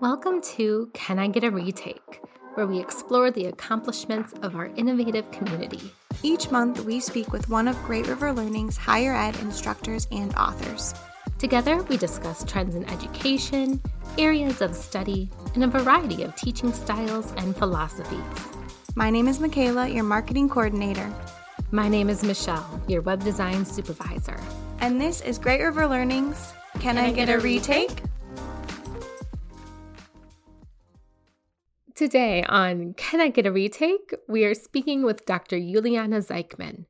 Welcome to Can I Get a Retake, where we explore the accomplishments of our innovative community. Each month, we speak with one of Great River Learning's higher ed instructors and authors. Together, we discuss trends in education, areas of study, and a variety of teaching styles and philosophies. My name is Michaela, your marketing coordinator. My name is Michelle, your web design supervisor. And this is Great River Learning's Can, Can I, I, Get, a, retake? retake? Today on Can I Get a Retake? we are speaking with Dr. Yuliana Zaikman.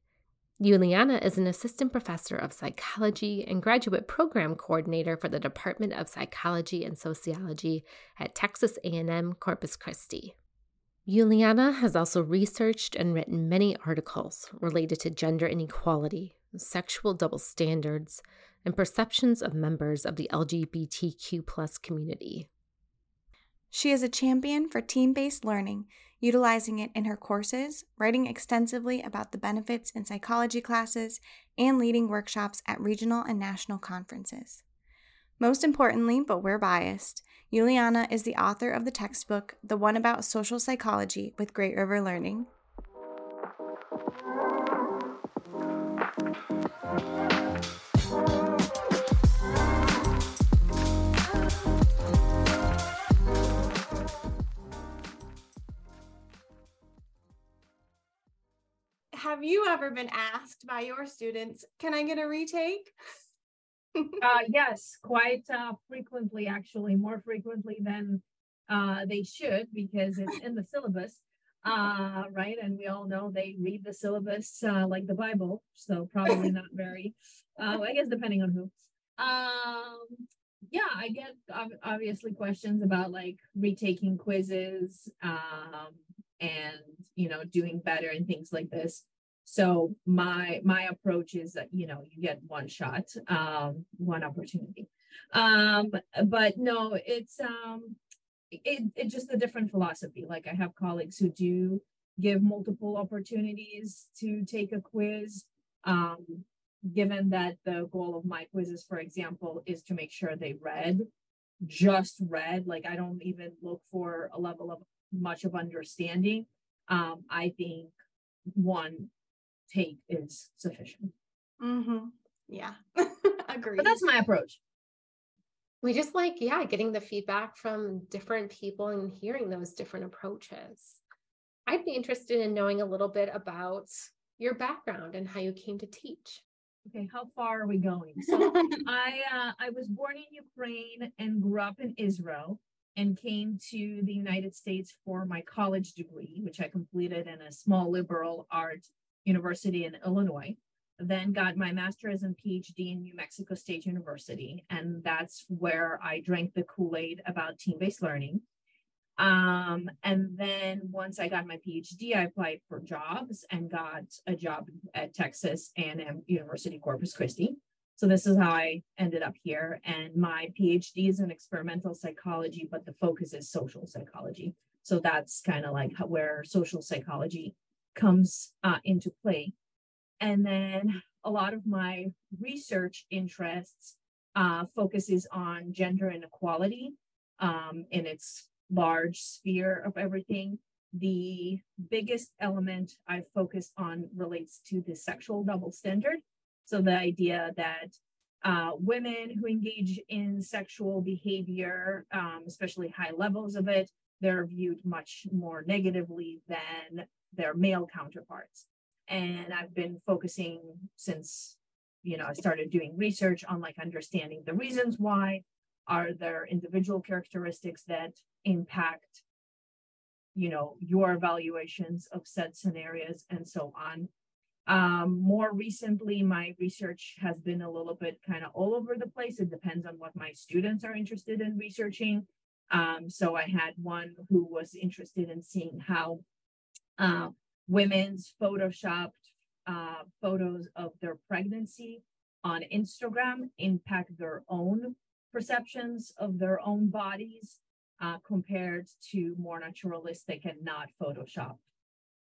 Yuliana is an assistant professor of psychology and graduate program coordinator for the Department of Psychology and Sociology at Texas A&M Corpus Christi. Yuliana has also researched and written many articles related to gender inequality, sexual double standards, and perceptions of members of the LGBTQ community. She is a champion for team based learning, utilizing it in her courses, writing extensively about the benefits in psychology classes, and leading workshops at regional and national conferences. Most importantly, but we're biased, Yuliana is the author of the textbook, The One About Social Psychology with Great River Learning. Have you ever been asked by your students, can I get a retake? uh, yes, quite uh, frequently, actually, more frequently than uh, they should because it's in the syllabus, uh, right? And we all know they read the syllabus uh, like the Bible, so probably not very, uh, I guess, depending on who. Um, yeah, I get obviously questions about like retaking quizzes um, and, you know, doing better and things like this so my my approach is that you know you get one shot um one opportunity. Um but no it's um it, just a different philosophy. Like i have colleagues who do give multiple opportunities to take a quiz. Um given that the goal of my quizzes for example is to make sure they read just read like i don't even look for a level of much of understanding. Um i think one take is sufficient. Mm-hmm. Yeah, agree. But that's my approach. We just like, yeah, getting the feedback from different people and hearing those different approaches. I'd be interested in knowing a little bit about your background and how you came to teach. Okay, how far are we going? So I uh, I was born in Ukraine and grew up in Israel and came to the United States for my college degree, which I completed in a small liberal art University in Illinois, then got my master's and PhD in New Mexico State University. And that's where I drank the Kool Aid about team based learning. Um, and then once I got my PhD, I applied for jobs and got a job at Texas A&M University Corpus Christi. So this is how I ended up here. And my PhD is in experimental psychology, but the focus is social psychology. So that's kind of like where social psychology comes uh, into play. And then a lot of my research interests uh, focuses on gender inequality um, in its large sphere of everything. The biggest element I focus on relates to the sexual double standard. So the idea that uh, women who engage in sexual behavior, um, especially high levels of it, they're viewed much more negatively than their male counterparts. And I've been focusing since, you know, I started doing research on like understanding the reasons why. Are there individual characteristics that impact, you know, your evaluations of said scenarios and so on? Um, more recently, my research has been a little bit kind of all over the place. It depends on what my students are interested in researching. Um, so I had one who was interested in seeing how uh, women's photoshopped uh, photos of their pregnancy on Instagram impact their own perceptions of their own bodies uh, compared to more naturalistic and not photoshopped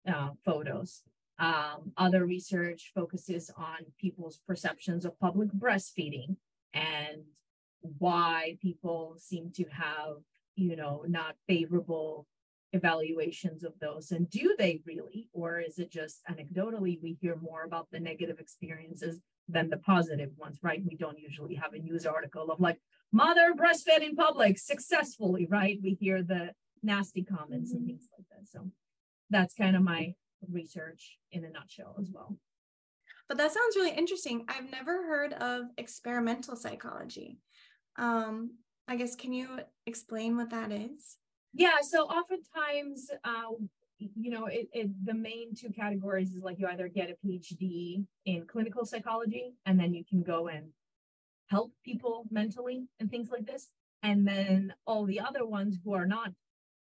uh, photos. Um, other research focuses on people's perceptions of public breastfeeding and why people seem to have you know, not favorable evaluations of those and do they really? Or is it just anecdotally we hear more about the negative experiences than the positive ones right? We don't usually have a news article of like mother breastfed in public successfully right? We hear the nasty comments and things like that. So that's kind of my research in a nutshell as well. But that sounds really interesting. I've never heard of experimental psychology. Um i guess can you explain what that is yeah, so oftentimes, uh, you know, it, it, the main two categories is like you either get a PhD in clinical psychology, and then you can go and help people mentally and things like this. And then all the other ones who are not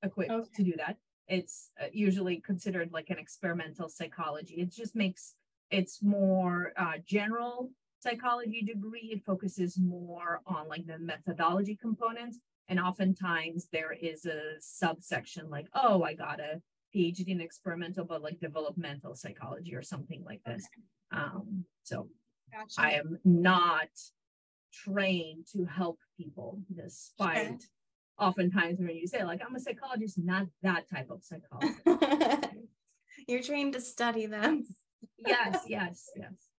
equipped okay. to do that, it's uh, usually considered like an experimental psychology. It just makes it's more uh, general psychology degree. It focuses more on like the methodology components and oftentimes there is a subsection like, oh, I got a PhD in experimental, but like developmental psychology or something like this. Okay. Um, so gotcha. I am not trained to help people, despite sure. oftentimes when you say, like, I'm a psychologist, not that type of psychologist. You're trained to study them. yes, yes, yes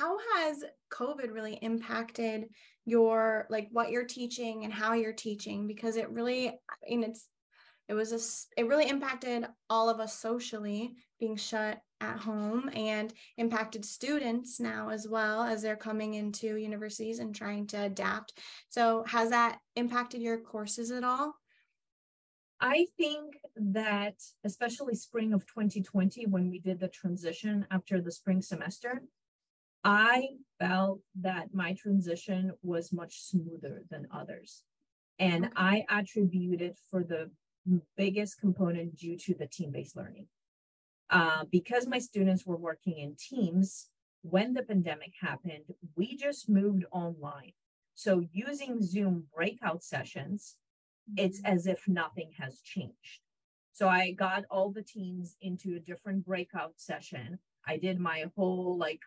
how has covid really impacted your like what you're teaching and how you're teaching? Because it really i mean it's it was a it really impacted all of us socially being shut at home and impacted students now as well as they're coming into universities and trying to adapt. So has that impacted your courses at all? I think that especially spring of 2020, when we did the transition after the spring semester, I felt that my transition was much smoother than others. And okay. I attribute it for the biggest component due to the team based learning. Uh, because my students were working in teams, when the pandemic happened, we just moved online. So using Zoom breakout sessions, it's mm-hmm. as if nothing has changed. So I got all the teams into a different breakout session. I did my whole like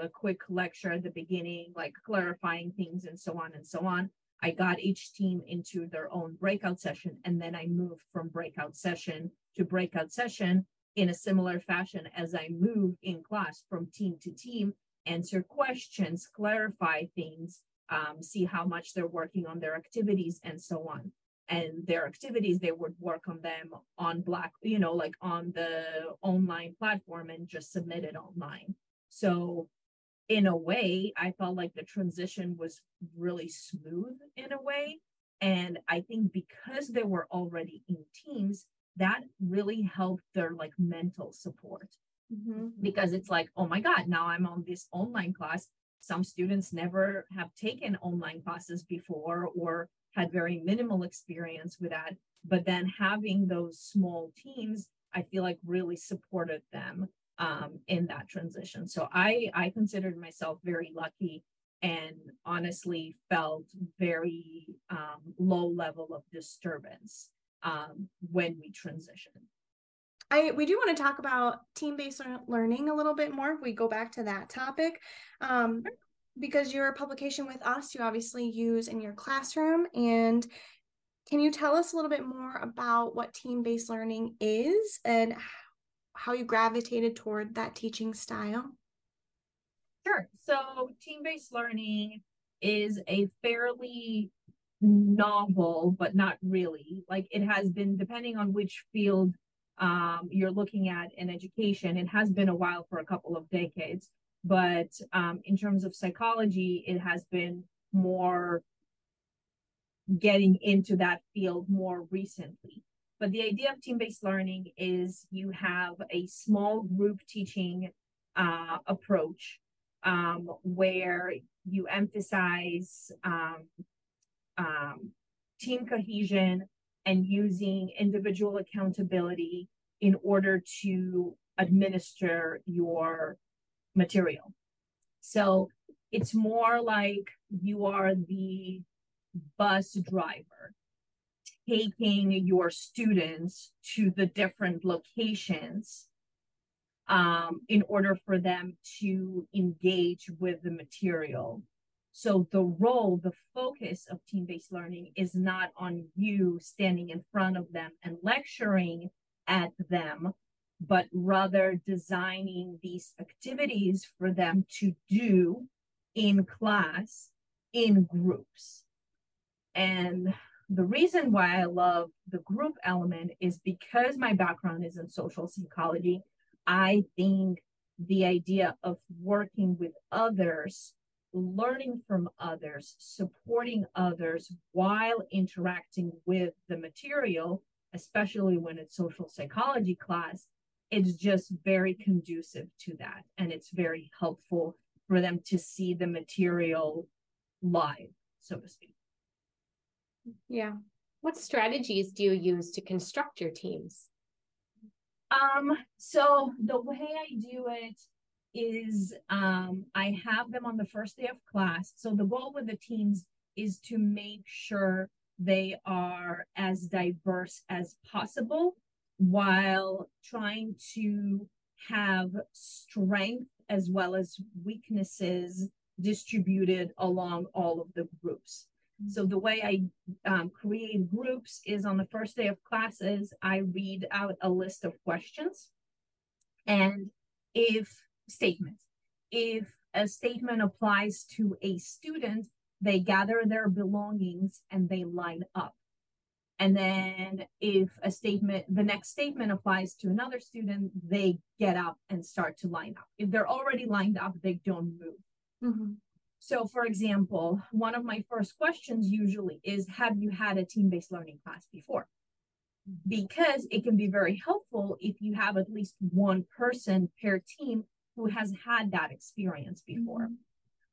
a quick lecture at the beginning, like clarifying things and so on and so on. I got each team into their own breakout session, and then I moved from breakout session to breakout session in a similar fashion as I move in class from team to team, answer questions, clarify things, um, see how much they're working on their activities, and so on. And their activities, they would work on them on Black, you know, like on the online platform and just submit it online. So in a way, I felt like the transition was really smooth in a way. And I think because they were already in teams, that really helped their like mental support. Mm-hmm. Because it's like, oh my God, now I'm on this online class. Some students never have taken online classes before or had very minimal experience with that. But then having those small teams, I feel like really supported them um, in that transition. So I I considered myself very lucky and honestly felt very um, low level of disturbance um, when we transitioned. I, we do want to talk about team-based learning a little bit more if we go back to that topic um, because your publication with us you obviously use in your classroom and can you tell us a little bit more about what team-based learning is and how you gravitated toward that teaching style? Sure. So, team based learning is a fairly novel, but not really. Like it has been, depending on which field um, you're looking at in education, it has been a while for a couple of decades. But um, in terms of psychology, it has been more getting into that field more recently. But the idea of team based learning is you have a small group teaching uh, approach um, where you emphasize um, um, team cohesion and using individual accountability in order to administer your material. So it's more like you are the bus driver taking your students to the different locations um, in order for them to engage with the material. So the role, the focus of team-based learning is not on you standing in front of them and lecturing at them, but rather designing these activities for them to do in class in groups. And the reason why I love the group element is because my background is in social psychology. I think the idea of working with others, learning from others, supporting others while interacting with the material, especially when it's social psychology class, it's just very conducive to that. And it's very helpful for them to see the material live, so to speak. Yeah. What strategies do you use to construct your teams? Um, so the way I do it is um, I have them on the first day of class. So the goal with the teams is to make sure they are as diverse as possible while trying to have strength as well as weaknesses distributed along all of the groups. So the way I um, create groups is on the first day of classes, I read out a list of questions and if statements, if a statement applies to a student, they gather their belongings and they line up. And then if a statement, the next statement applies to another student, they get up and start to line up. If they're already lined up, they don't move. Mm-hmm. So, for example, one of my first questions usually is Have you had a team based learning class before? Because it can be very helpful if you have at least one person per team who has had that experience before.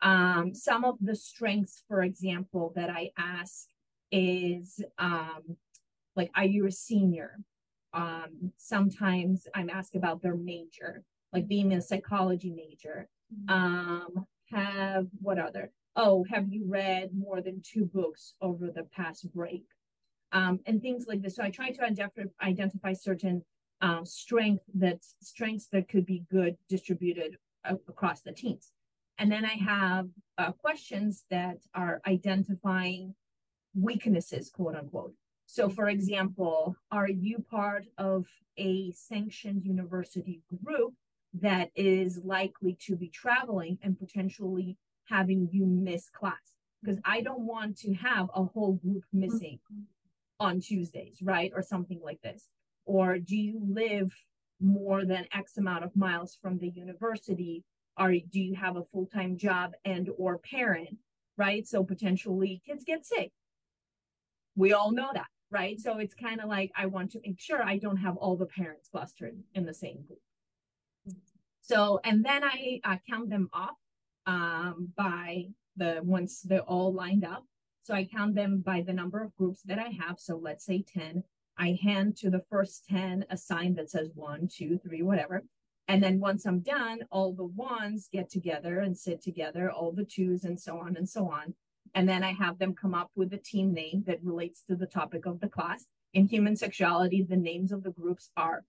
Mm-hmm. Um, some of the strengths, for example, that I ask is um, like, Are you a senior? Um, sometimes I'm asked about their major, like being a psychology major. Mm-hmm. Um, have what other? Oh, have you read more than two books over the past break? Um, and things like this. So I try to identify, identify certain um, strength that strengths that could be good distributed across the teams. And then I have uh, questions that are identifying weaknesses, quote unquote. So, for example, are you part of a sanctioned university group that is likely to be traveling and potentially having you miss class because I don't want to have a whole group missing mm-hmm. on Tuesdays, right? Or something like this. Or do you live more than X amount of miles from the university? Or do you have a full-time job and or parent, right? So potentially kids get sick. We all know that, right? So it's kind of like I want to make sure I don't have all the parents clustered in the same group. So, and then I uh, count them off um, by the once they're all lined up. So I count them by the number of groups that I have. So let's say 10. I hand to the first 10 a sign that says one, two, three, whatever. And then once I'm done, all the ones get together and sit together, all the twos, and so on and so on. And then I have them come up with a team name that relates to the topic of the class. In human sexuality, the names of the groups are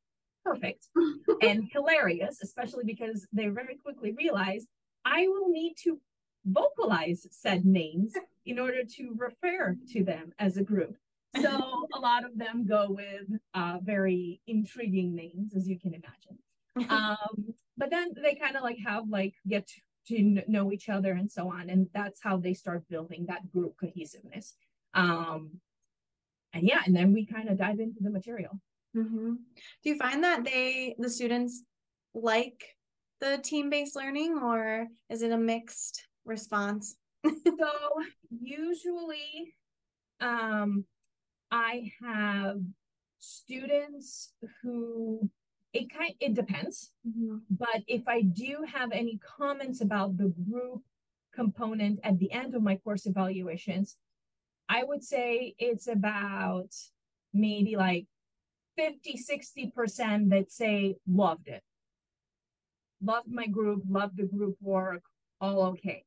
perfect and hilarious, especially because they very quickly realize I will need to vocalize said names in order to refer to them as a group. So a lot of them go with uh, very intriguing names, as you can imagine. Um, but then they kind of like have like get to know each other and so on, and that's how they start building that group cohesiveness. Um, and yeah, and then we kind of dive into the material. Mm-hmm. Do you find that they, the students, like the team based learning, or is it a mixed response? so usually, um, I have students who it kind it depends, mm-hmm. but if I do have any comments about the group component at the end of my course evaluations, I would say it's about maybe like 50, 60% that say loved it. Loved my group, loved the group work, all okay.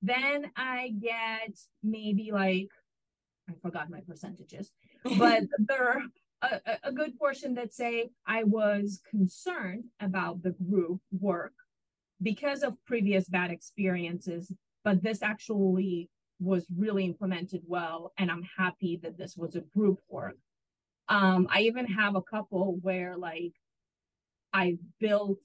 Then I get maybe like, I forgot my percentages, but there are a, a good portion that say I was concerned about the group work because of previous bad experiences but this actually was really implemented well. And I'm happy that this was a group work. Um, I even have a couple where like I built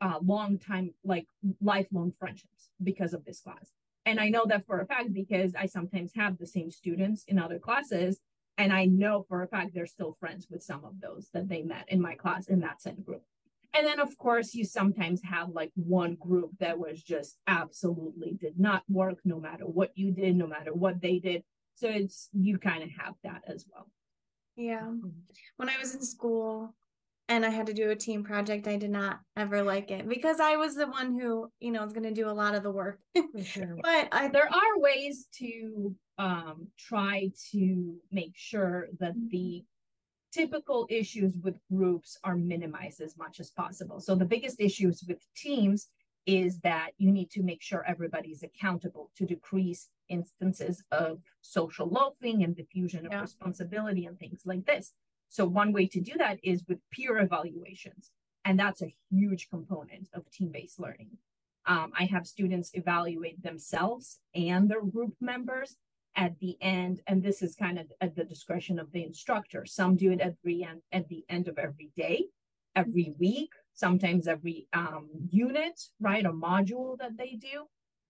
uh, long time, like lifelong friendships because of this class. And I know that for a fact because I sometimes have the same students in other classes. And I know for a fact they're still friends with some of those that they met in my class in that same group. And then, of course, you sometimes have like one group that was just absolutely did not work no matter what you did, no matter what they did. So it's you kind of have that as well. Yeah. Mm-hmm. When I was in school and I had to do a team project, I did not ever like it because I was the one who, you know, is going to do a lot of the work. Sure. but I, there are ways to um, try to make sure that mm-hmm. the typical issues with groups are minimized as much as possible. So the biggest issues with teams is that you need to make sure everybody's accountable to decrease instances of social loafing and diffusion of yeah. responsibility and things like this. So one way to do that is with peer evaluations. And that's a huge component of team-based learning. Um, I have students evaluate themselves and their group members at the end, and this is kind of at the discretion of the instructor. Some do it at the end at the end of every day, every week, sometimes every um, unit, right, a module that they do.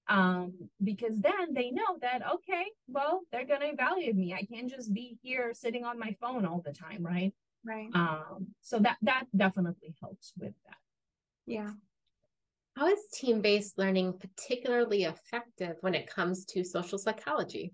Um, because then they know that okay, well, they're gonna evaluate me. I can't just be here sitting on my phone all the time, right? Right. Um, so that that definitely helps with that. Yeah. How is team-based learning particularly effective when it comes to social psychology?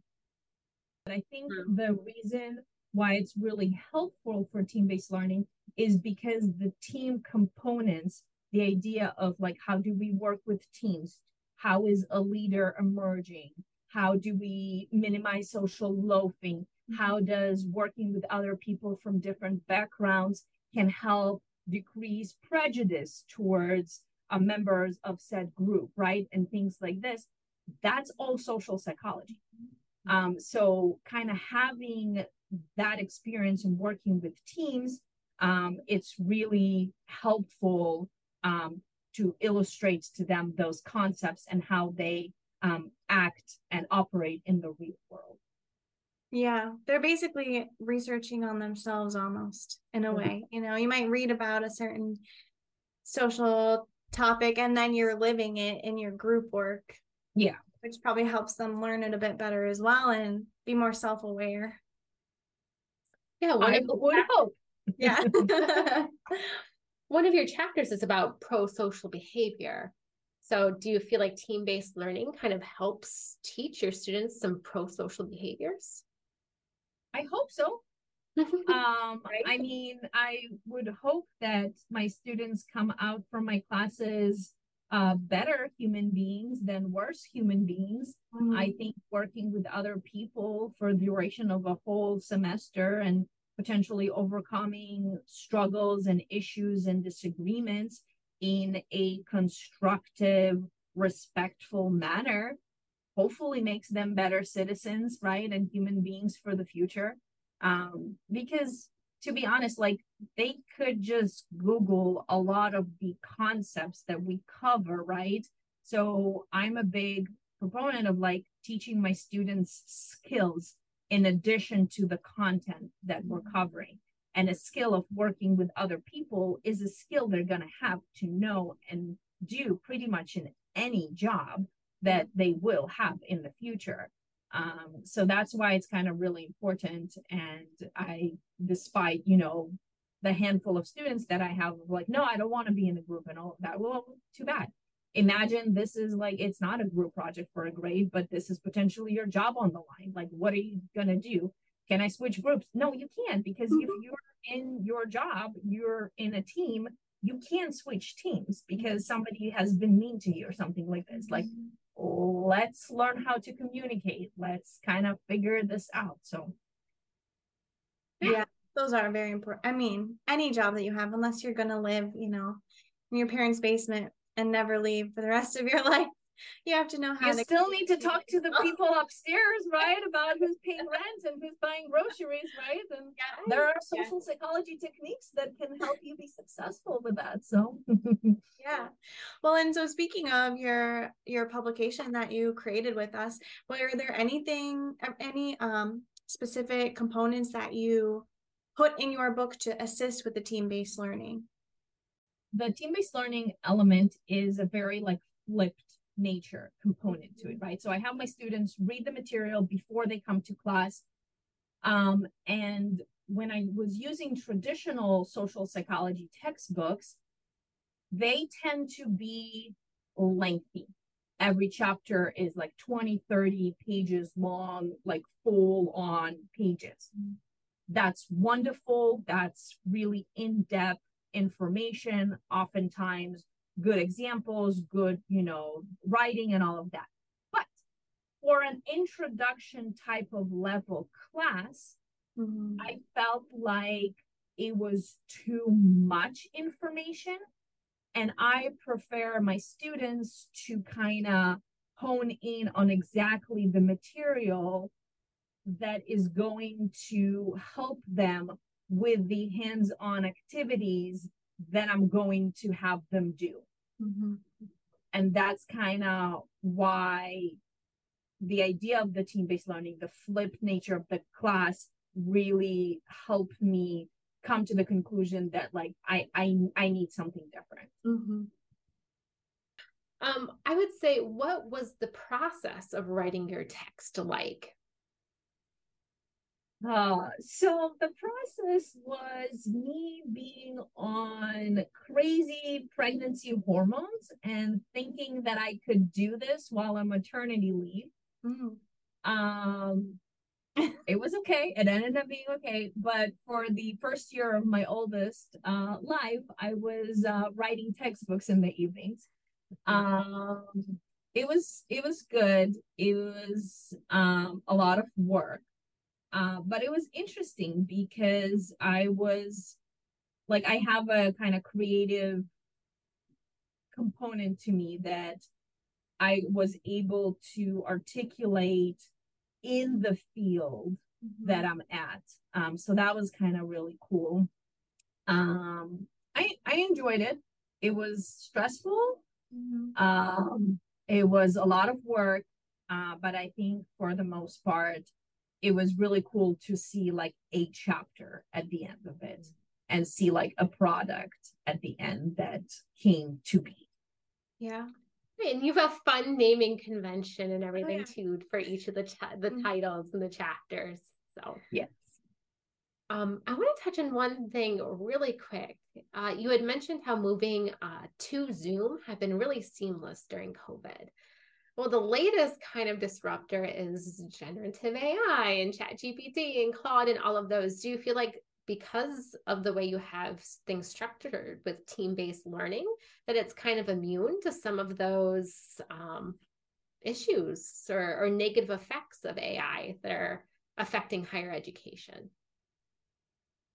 I think mm-hmm. the reason why it's really helpful for team based learning is because the team components, the idea of like, how do we work with teams? How is a leader emerging? How do we minimize social loafing? Mm-hmm. How does working with other people from different backgrounds can help decrease prejudice towards uh, members of said group, right? And things like this. That's all social psychology. Um, so kind of having that experience and working with teams, um, it's really helpful um, to illustrate to them those concepts and how they um, act and operate in the real world. Yeah, they're basically researching on themselves almost in a mm-hmm. way. You know, you might read about a certain social topic and then you're living it in your group work. Yeah which probably helps them learn it a bit better as well and be more self-aware. Yeah, what I would hope. Yeah. one of your chapters is about pro-social behavior. So do you feel like team-based learning kind of helps teach your students some pro-social behaviors? I hope so. um, right. I mean, I would hope that my students come out from my classes uh, better human beings than worse human beings. Mm-hmm. I think working with other people for the duration of a whole semester and potentially overcoming struggles and issues and disagreements in a constructive, respectful manner hopefully makes them better citizens, right? And human beings for the future. Um, because to be honest, like they could just Google a lot of the concepts that we cover, right? So I'm a big proponent of like teaching my students skills in addition to the content that we're covering. And a skill of working with other people is a skill they're going to have to know and do pretty much in any job that they will have in the future. Um, so that's why it's kind of really important. And I, despite, you know, the handful of students that I have, like, no, I don't want to be in a group and all of that. Well, too bad. Imagine this is like, it's not a group project for a grade, but this is potentially your job on the line. Like, what are you going to do? Can I switch groups? No, you can't because mm-hmm. if you're in your job, you're in a team, you can't switch teams because somebody has been mean to you or something like this. Like, mm-hmm let's learn how to communicate. Let's kind of figure this out. So, yeah. yeah, those are very important. I mean, any job that you have, unless you're going to live, you know, in your parents' basement and never leave for the rest of your life, you have to know how you to still need to talk to the people upstairs, right? About who's paying rent and who's buying groceries, right? And yeah. there are social yeah. psychology techniques that can help you be successful with that. So yeah. Well, and so speaking of your your publication that you created with us, were there anything any um specific components that you put in your book to assist with the team-based learning? The team-based learning element is a very like flipped nature component to it, right? So I have my students read the material before they come to class. Um, and when I was using traditional social psychology textbooks, they tend to be lengthy. Every chapter is like 20, 30 pages long, like full on pages. That's wonderful. That's really in depth information. Oftentimes, good examples, good, you know, writing and all of that. But for an introduction type of level class, mm-hmm. I felt like it was too much information. And I prefer my students to kind of hone in on exactly the material that is going to help them with the hands on activities that I'm going to have them do. Mm-hmm. And that's kind of why the idea of the team based learning, the flipped nature of the class really helped me come to the conclusion that like I I I need something different. Mm-hmm. Um, I would say, what was the process of writing your text like? Uh, so the process was me being on crazy pregnancy hormones and thinking that I could do this while on maternity leave. Mm-hmm. Um, it was okay. It ended up being okay. But for the first year of my oldest uh, life, I was uh, writing textbooks in the evenings. Um, it was it was good. It was um, a lot of work uh, but it was interesting because I was like, I have a kind of creative component to me that I was able to articulate in the field mm-hmm. that I'm at. Um, so that was kind of really cool. Um, I I enjoyed it. It was stressful. Mm-hmm. Um, it was a lot of work, uh, but I think for the most part, it was really cool to see like a chapter at the end of it and see like a product at the end that came to be. Yeah. And you have a fun naming convention and everything oh, yeah. too for each of the the mm-hmm. titles and the chapters. So yes. Um, I want to touch on one thing really quick. Uh, you had mentioned how moving uh, to Zoom had been really seamless during COVID. Well, the latest kind of disruptor is generative AI and ChatGPT and Claude and all of those. Do you feel like because of the way you have things structured with team-based learning that it's kind of immune to some of those um, issues or, or negative effects of AI that are affecting higher education?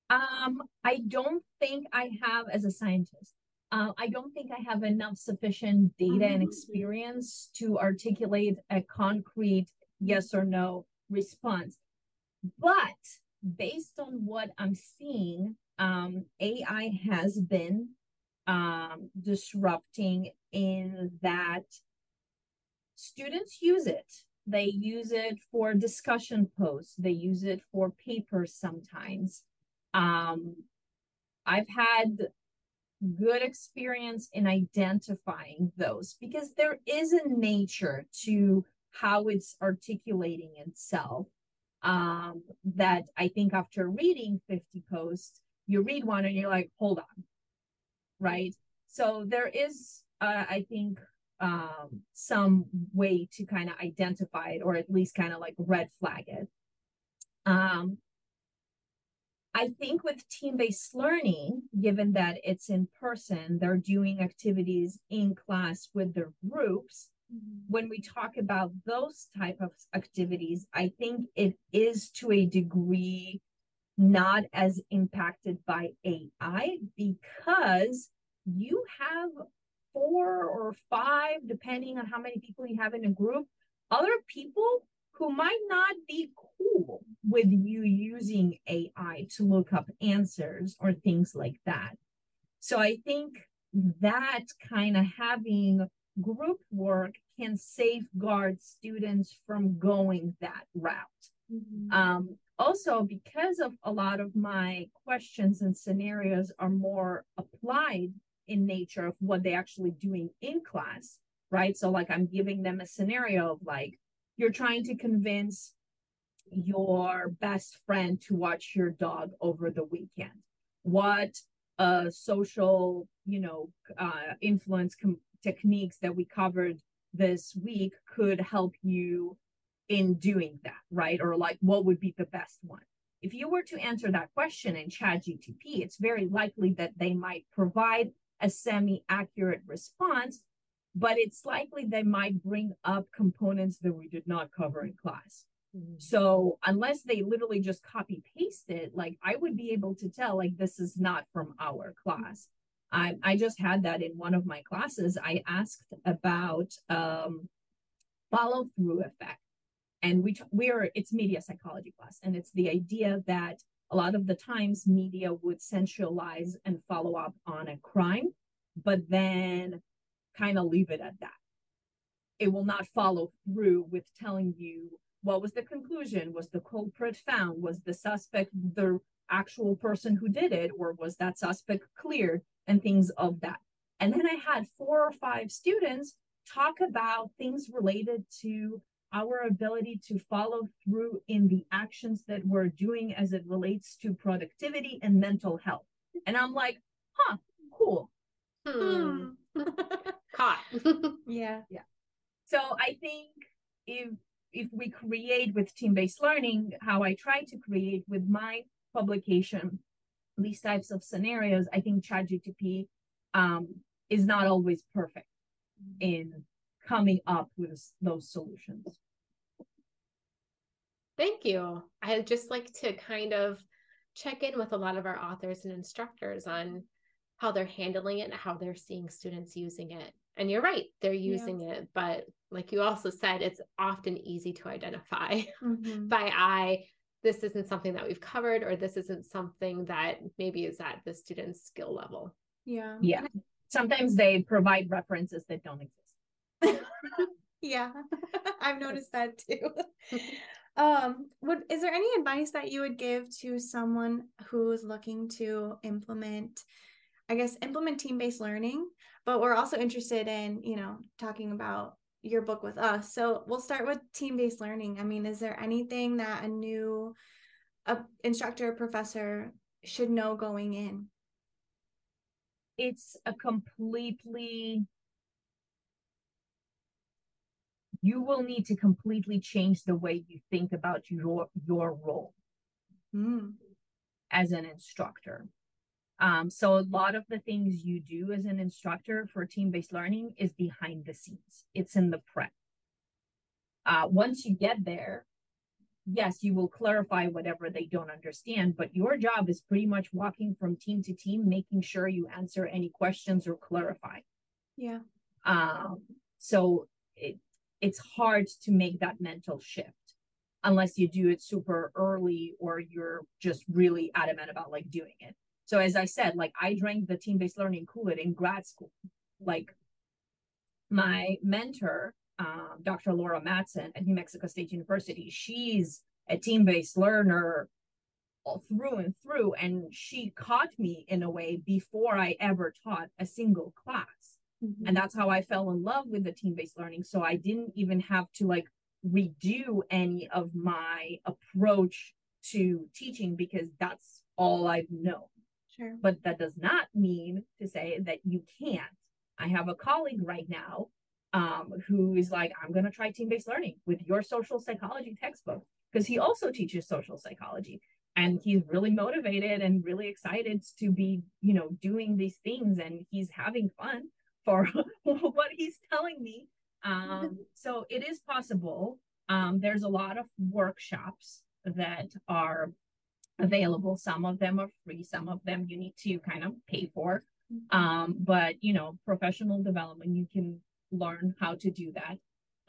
Um, I don't think I have as a scientist. Uh, I don't think I have enough sufficient data mm-hmm. and experience to articulate a concrete yes or no response. But based on what I'm seeing, um, AI has been um, disrupting in that students use it. They use it for discussion posts, they use it for papers sometimes. Um, I've had good experience in identifying those because there is a nature to how it's articulating itself um, that I think after reading 50 posts, you read one and you're like, hold on, right? So there is, uh, I think, um, some way to kind of identify it or at least kind of like red flag it. Um, I think with team based learning, given that it's in person, they're doing activities in class with their groups. Mm-hmm. When we talk about those type of activities, I think it is to a degree not as impacted by AI because you have four or five, depending on how many people you have in a group, other people who might not be with you using AI to look up answers or things like that. So I think that kind of having group work can safeguard students from going that route. Mm-hmm. Um, also, because of a lot of my questions and scenarios are more applied in nature of what they're actually doing in class, right? So, like, I'm giving them a scenario of like, you're trying to convince your best friend to watch your dog over the weekend. What uh, social, you know, uh, influence com- techniques that we covered this week could help you in doing that, right? Or like, what would be the best one? If you were to answer that question in ChatGTP, it's very likely that they might provide a semi accurate response, but it's likely they might bring up components that we did not cover in class. Mm-hmm. So unless they literally just copy paste it, like I would be able to tell, like, this is not from our class. I, I just had that in one of my classes. I asked about um, follow through effect. And we, we are, it's media psychology class. And it's the idea that a lot of the times media would sensualize and follow up on a crime, but then kind of leave it at that. It will not follow through with telling you what was the conclusion? Was the culprit found? Was the suspect the actual person who did it, or was that suspect cleared? And things of that. And then I had four or five students talk about things related to our ability to follow through in the actions that we're doing as it relates to productivity and mental health. And I'm like, huh, cool. Hmm. Caught. yeah. Yeah. So I think if if we create with team-based learning, how I try to create with my publication these types of scenarios, I think ChatGTP um, is not always perfect in coming up with those solutions. Thank you. I'd just like to kind of check in with a lot of our authors and instructors on how they're handling it and how they're seeing students using it. And you're right, they're using yeah. it, but like you also said, it's often easy to identify mm-hmm. by eye. This isn't something that we've covered, or this isn't something that maybe is at the student's skill level. Yeah. Yeah. Sometimes they provide references that don't exist. yeah. I've noticed that too. um, would is there any advice that you would give to someone who's looking to implement I guess implement team-based learning, but we're also interested in, you know, talking about your book with us. So we'll start with team-based learning. I mean, is there anything that a new a instructor professor should know going in? It's a completely you will need to completely change the way you think about your your role mm. as an instructor um, so a lot of the things you do as an instructor for team-based learning is behind the scenes. It's in the prep. Uh, once you get there, yes, you will clarify whatever they don't understand, but your job is pretty much walking from team to team, making sure you answer any questions or clarify. Yeah. Um, so it, it's hard to make that mental shift unless you do it super early or you're just really adamant about like doing it. So as I said, like I drank the team-based learning Kool-Aid in grad school. Like my mentor, um, Dr. Laura Matson at New Mexico State University, she's a team-based learner all through and through. And she caught me in a way before I ever taught a single class. Mm-hmm. And that's how I fell in love with the team-based learning. So I didn't even have to like redo any of my approach to teaching because that's all I've known. Sure. But that does not mean to say that you can't. I have a colleague right now um, who is like, I'm going to try team based learning with your social psychology textbook because he also teaches social psychology and he's really motivated and really excited to be, you know, doing these things and he's having fun for what he's telling me. Um, so it is possible. Um, there's a lot of workshops that are available. Some of them are free, some of them you need to kind of pay for. Mm-hmm. Um, but you know, professional development, you can learn how to do that.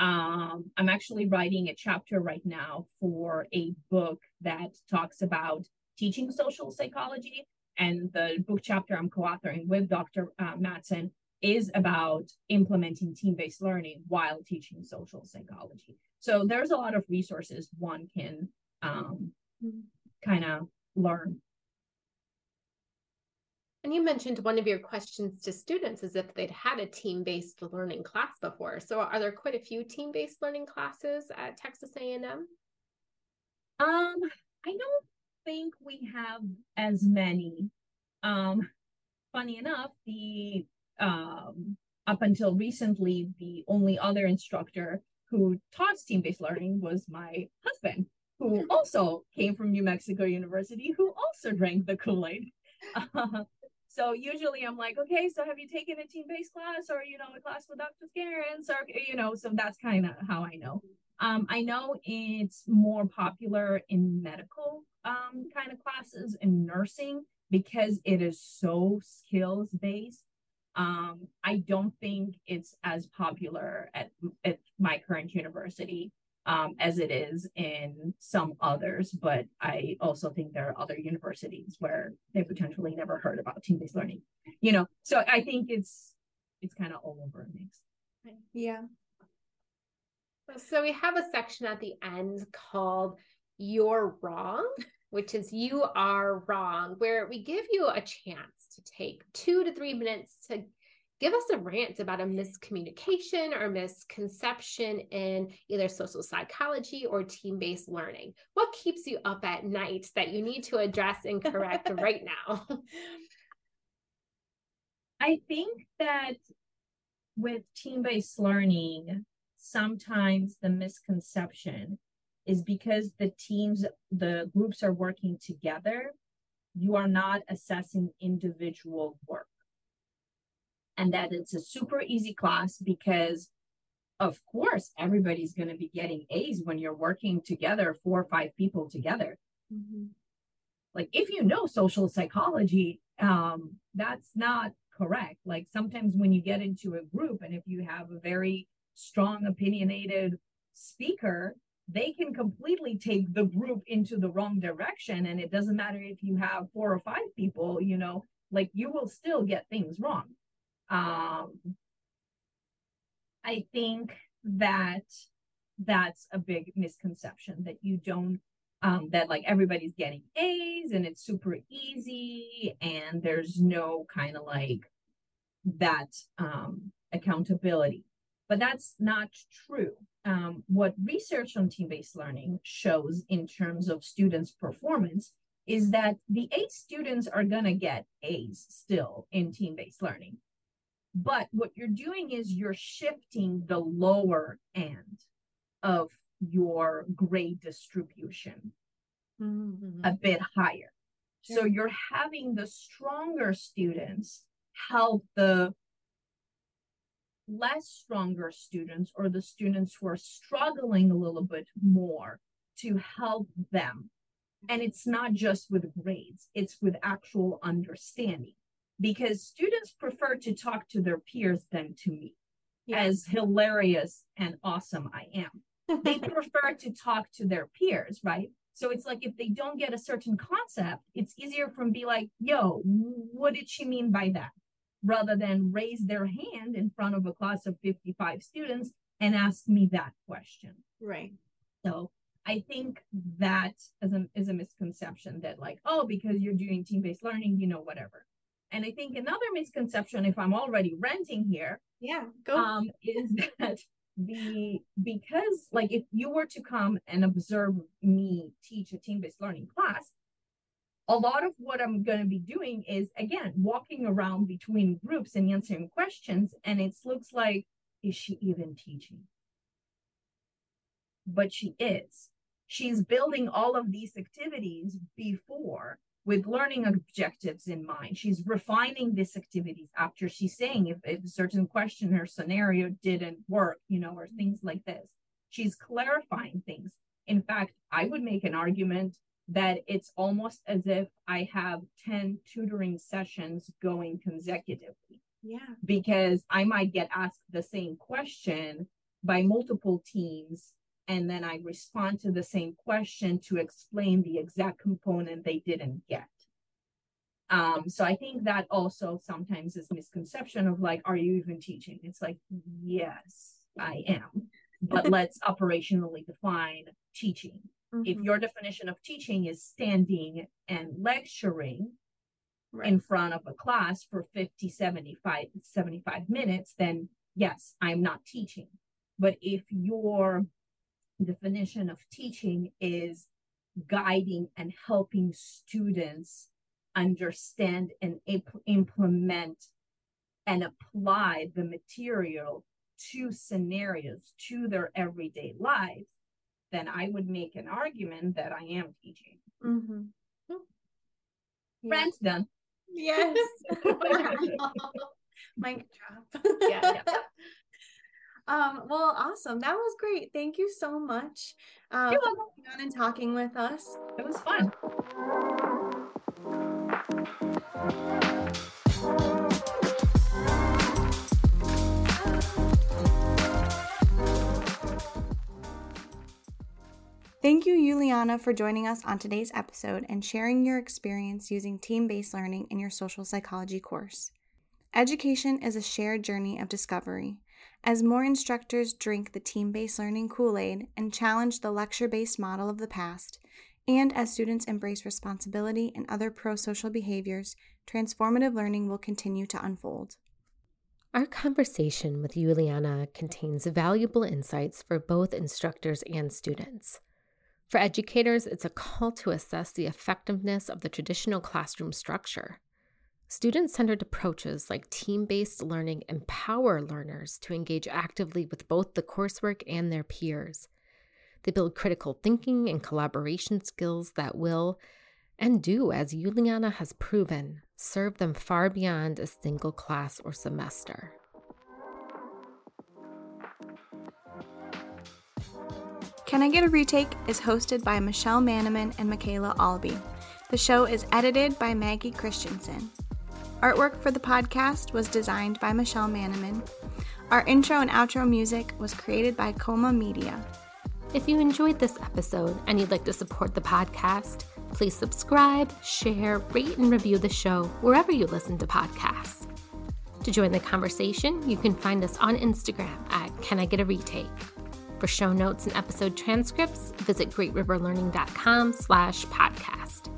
Um, I'm actually writing a chapter right now for a book that talks about teaching social psychology. And the book chapter I'm co authoring with Dr. Uh, Matson is about implementing team based learning while teaching social psychology. So there's a lot of resources one can um, mm-hmm. Kind of learn and you mentioned one of your questions to students is if they'd had a team based learning class before. So are there quite a few team based learning classes at Texas A&M? Um, I don't think we have as many. Um, funny enough, the um, up until recently, the only other instructor who taught team based learning was my husband, who also came from New Mexico University, who also drank the Kool Aid. Uh, so usually I'm like, okay, so have you taken a team-based class or, you know, a class with Dr. Scarens or, you know, so that's kind of how I know. Um, I know it's more popular in medical um, kind of classes and nursing because it is so skills based. Um, I don't think it's as popular at, at my current university um, as it is in some others. But I also think there are other universities where they potentially never heard about team-based learning. You know, so I think it's it's kind of all over a mix. Yeah. So we have a section at the end called You're Wrong, which is You Are Wrong, where we give you a chance to take two to three minutes to give us a rant about a miscommunication or misconception in either social psychology or team based learning. What keeps you up at night that you need to address and correct right now? I think that with team based learning, sometimes the misconception is because the teams, the groups are working together, you are not assessing individual work and that it's a super easy class because of course everybody's going to be getting a's when you're working together four or five people together. Mm-hmm. like if you know social psychology um that's not correct. Like sometimes when you get into a group and if you have a very strong opinionated speaker they can completely take the group into the wrong direction and it doesn't matter if you have four or five people you know like you will still get things wrong um, I think that that's a big misconception that you don't um, that like everybody's getting A's and it's super easy and there's no kind of like that um, accountability. But that's not true. Um, what research on team based learning shows in terms of students' performance is that the A students are going to get A's still in team based learning. But what you're doing is you're shifting the lower end of your grade distribution mm-hmm. a bit higher. So you're having the stronger students help the less stronger students or the students who are struggling a little bit more to help them. And it's not just with grades, it's with actual understanding because students prefer to talk to their peers than to me. As hilarious and awesome I am, they prefer to talk to their peers, right? So it's like if they don't get a certain concept, it's easier for them to be like, yo, what did she mean by that? Rather than raise their hand in front of a class of 55 students and ask me that question. Right. So I think that is a, is a misconception that like, oh, because you're doing team-based learning, you know, whatever. And I think another misconception, if I'm already renting here, yeah, go. Um, is that the because like if you were to come and observe me teach a team-based learning class, a lot of what I'm going to be doing is again walking around between groups and answering questions, and it looks like is she even teaching? But she is. She's building all of these activities before with learning objectives in mind. She's refining these activities after she's saying if, if a certain question or scenario didn't work, you know, or things like this. She's clarifying things. In fact, I would make an argument that it's almost as if I have 10 tutoring sessions going consecutively. Yeah. Because I might get asked the same question by multiple teams, and then I respond to the same question to explain the exact component they didn't get. Um, so I think that also sometimes is misconception of like, are you even teaching? It's like, yes, I am. But let's operationally define teaching. Mm-hmm. If your definition of teaching is standing and lecturing right. in front of a class for 50, 75, 75 minutes, then yes, I'm not teaching. But if your definition of teaching is guiding and helping students understand and imp- implement and apply the material to scenarios to their everyday life then i would make an argument that i am teaching mm-hmm. yeah. rant done yes mic drop yeah, yeah. Um, well, awesome. That was great. Thank you so much uh, for coming on and talking with us. It was fun. Thank you, Yuliana, for joining us on today's episode and sharing your experience using team based learning in your social psychology course. Education is a shared journey of discovery. As more instructors drink the team based learning Kool Aid and challenge the lecture based model of the past, and as students embrace responsibility and other pro social behaviors, transformative learning will continue to unfold. Our conversation with Yuliana contains valuable insights for both instructors and students. For educators, it's a call to assess the effectiveness of the traditional classroom structure. Student centered approaches like team based learning empower learners to engage actively with both the coursework and their peers. They build critical thinking and collaboration skills that will, and do, as Yuliana has proven, serve them far beyond a single class or semester. Can I Get a Retake is hosted by Michelle Manaman and Michaela Albee. The show is edited by Maggie Christensen. Artwork for the podcast was designed by Michelle Manaman. Our intro and outro music was created by Coma Media. If you enjoyed this episode and you'd like to support the podcast, please subscribe, share, rate, and review the show wherever you listen to podcasts. To join the conversation, you can find us on Instagram at Can I Get a Retake. For show notes and episode transcripts, visit greatriverlearning.com slash podcast.